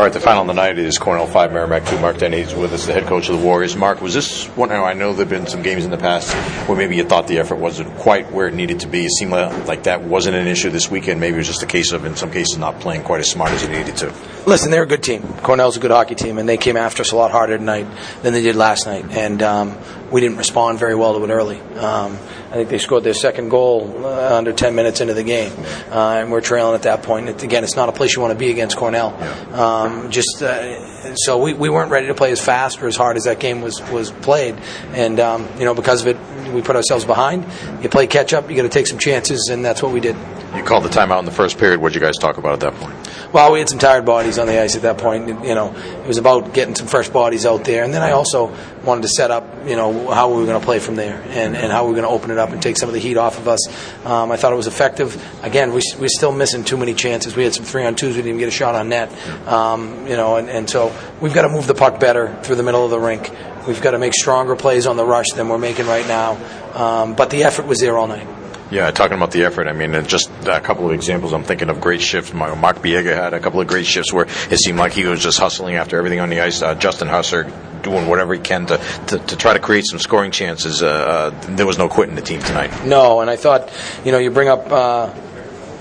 All right, the final of the night is Cornell 5, Merrimack 2. Mark Dennehy's with us, the head coach of the Warriors. Mark, was this one? I know there have been some games in the past where maybe you thought the effort wasn't quite where it needed to be. It seemed like that wasn't an issue this weekend. Maybe it was just a case of, in some cases, not playing quite as smart as you needed to. Listen, they're a good team. Cornell's a good hockey team, and they came after us a lot harder tonight than they did last night. And um, we didn't respond very well to it early. Um, I think they scored their second goal uh, under 10 minutes into the game, uh, and we're trailing at that point. It, again, it's not a place you want to be against Cornell. Um, just uh, so we, we weren't ready to play as fast or as hard as that game was was played, and um, you know because of it, we put ourselves behind. You play catch up, you got to take some chances, and that's what we did. You called the timeout in the first period. What did you guys talk about at that point? Well, we had some tired bodies on the ice at that point. You know, it was about getting some fresh bodies out there, and then I also wanted to set up, you know, how we were going to play from there, and, and how we were going to open it up and take some of the heat off of us. Um, I thought it was effective. Again, we we're still missing too many chances. We had some three on twos. We didn't even get a shot on net. Um, you know, and, and so we've got to move the puck better through the middle of the rink. We've got to make stronger plays on the rush than we're making right now. Um, but the effort was there all night. Yeah, talking about the effort, I mean, just a couple of examples. I'm thinking of great shifts. Mark Biega had a couple of great shifts where it seemed like he was just hustling after everything on the ice. Uh, Justin Husser doing whatever he can to, to, to, try to create some scoring chances. Uh, uh, there was no quitting the team tonight. No, and I thought, you know, you bring up. Uh,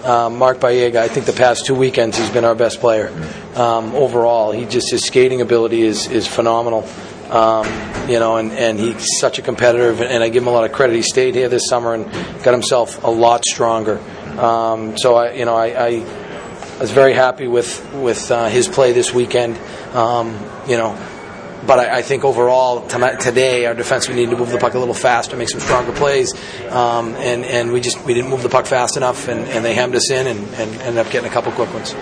uh, Mark Biega, I think the past two weekends he's been our best player um, overall. He just his skating ability is is phenomenal. Um, you know, and, and he's such a competitor, and I give him a lot of credit. He stayed here this summer and got himself a lot stronger. Um, so I, you know, I, I, was very happy with with uh, his play this weekend. Um, you know, but I, I, think overall today our defense we need to move the puck a little faster, make some stronger plays, um, and and we just we didn't move the puck fast enough, and, and they hemmed us in and, and ended up getting a couple quick ones.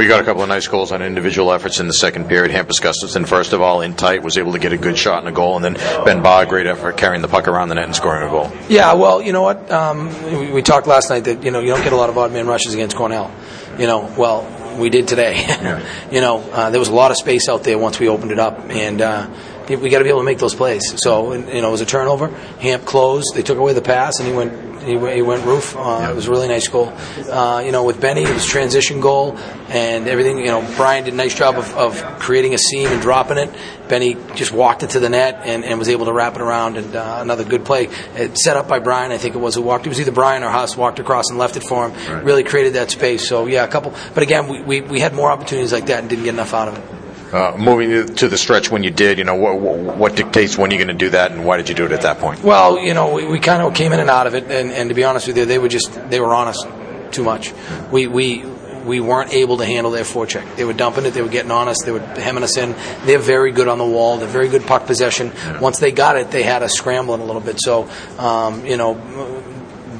We got a couple of nice goals on individual efforts in the second period. Hampus Gustafsson, first of all, in tight, was able to get a good shot and a goal, and then Ben Ba, great effort carrying the puck around the net and scoring a goal. Yeah, well, you know what? Um, we, we, talked last night that you know you don't get a lot of odd man rushes against Cornell. You know, well, we did today. Yeah. you know, uh, there was a lot of space out there once we opened it up, and. Uh, we got to be able to make those plays. So you know, it was a turnover. Hamp closed. They took away the pass, and he went he, he went roof. Uh, yeah. It was a really nice goal. Uh, you know, with Benny, it was transition goal and everything. You know, Brian did a nice job of, of creating a seam and dropping it. Benny just walked it to the net and, and was able to wrap it around. And uh, another good play, it set up by Brian. I think it was who walked. It was either Brian or Huss walked across and left it for him. Right. Really created that space. So yeah, a couple. But again, we, we, we had more opportunities like that and didn't get enough out of it. Uh, moving to the stretch when you did, you know, what, what dictates when you're going to do that, and why did you do it at that point? Well, you know, we, we kind of came in and out of it, and, and to be honest with you, they were just they were on us too much. We we we weren't able to handle their forecheck. They were dumping it. They were getting on us. They were hemming us in. They're very good on the wall. They're very good puck possession. Yeah. Once they got it, they had us scrambling a little bit. So, um, you know,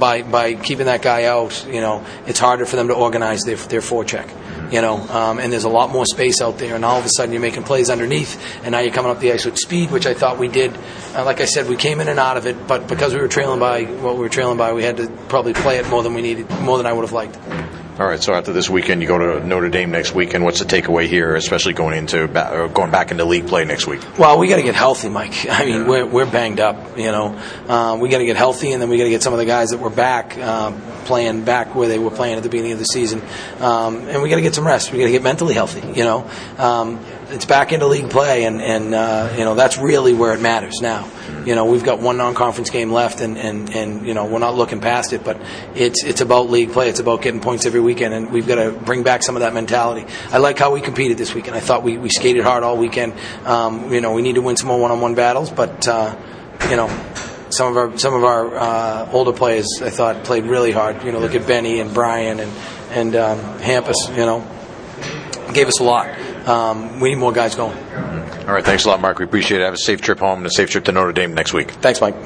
by by keeping that guy out, you know, it's harder for them to organize their their forecheck you know, um, and there's a lot more space out there, and all of a sudden you're making plays underneath, and now you're coming up the ice with speed, which I thought we did. Uh, like I said, we came in and out of it, but because we were trailing by what we were trailing by, we had to probably play it more than we needed, more than I would have liked. All right. So after this weekend, you go to Notre Dame next weekend. What's the takeaway here, especially going into going back into league play next week? Well, we got to get healthy, Mike. I mean, yeah. we're we're banged up. You know, um, we got to get healthy, and then we got to get some of the guys that were back uh, playing back where they were playing at the beginning of the season, um, and we got to get some rest. We got to get mentally healthy. You know, um, it's back into league play, and and uh, you know that's really where it matters now. You know, we've got one non-conference game left, and, and, and you know we're not looking past it. But it's it's about league play. It's about getting points every weekend, and we've got to bring back some of that mentality. I like how we competed this weekend. I thought we, we skated hard all weekend. Um, you know, we need to win some more one-on-one battles, but uh, you know some of our some of our uh, older players I thought played really hard. You know, look at Benny and Brian and and um, Hampus. You know, gave us a lot. Um, we need more guys going. All right, thanks a lot, Mark. We appreciate it. Have a safe trip home and a safe trip to Notre Dame next week. Thanks, Mike.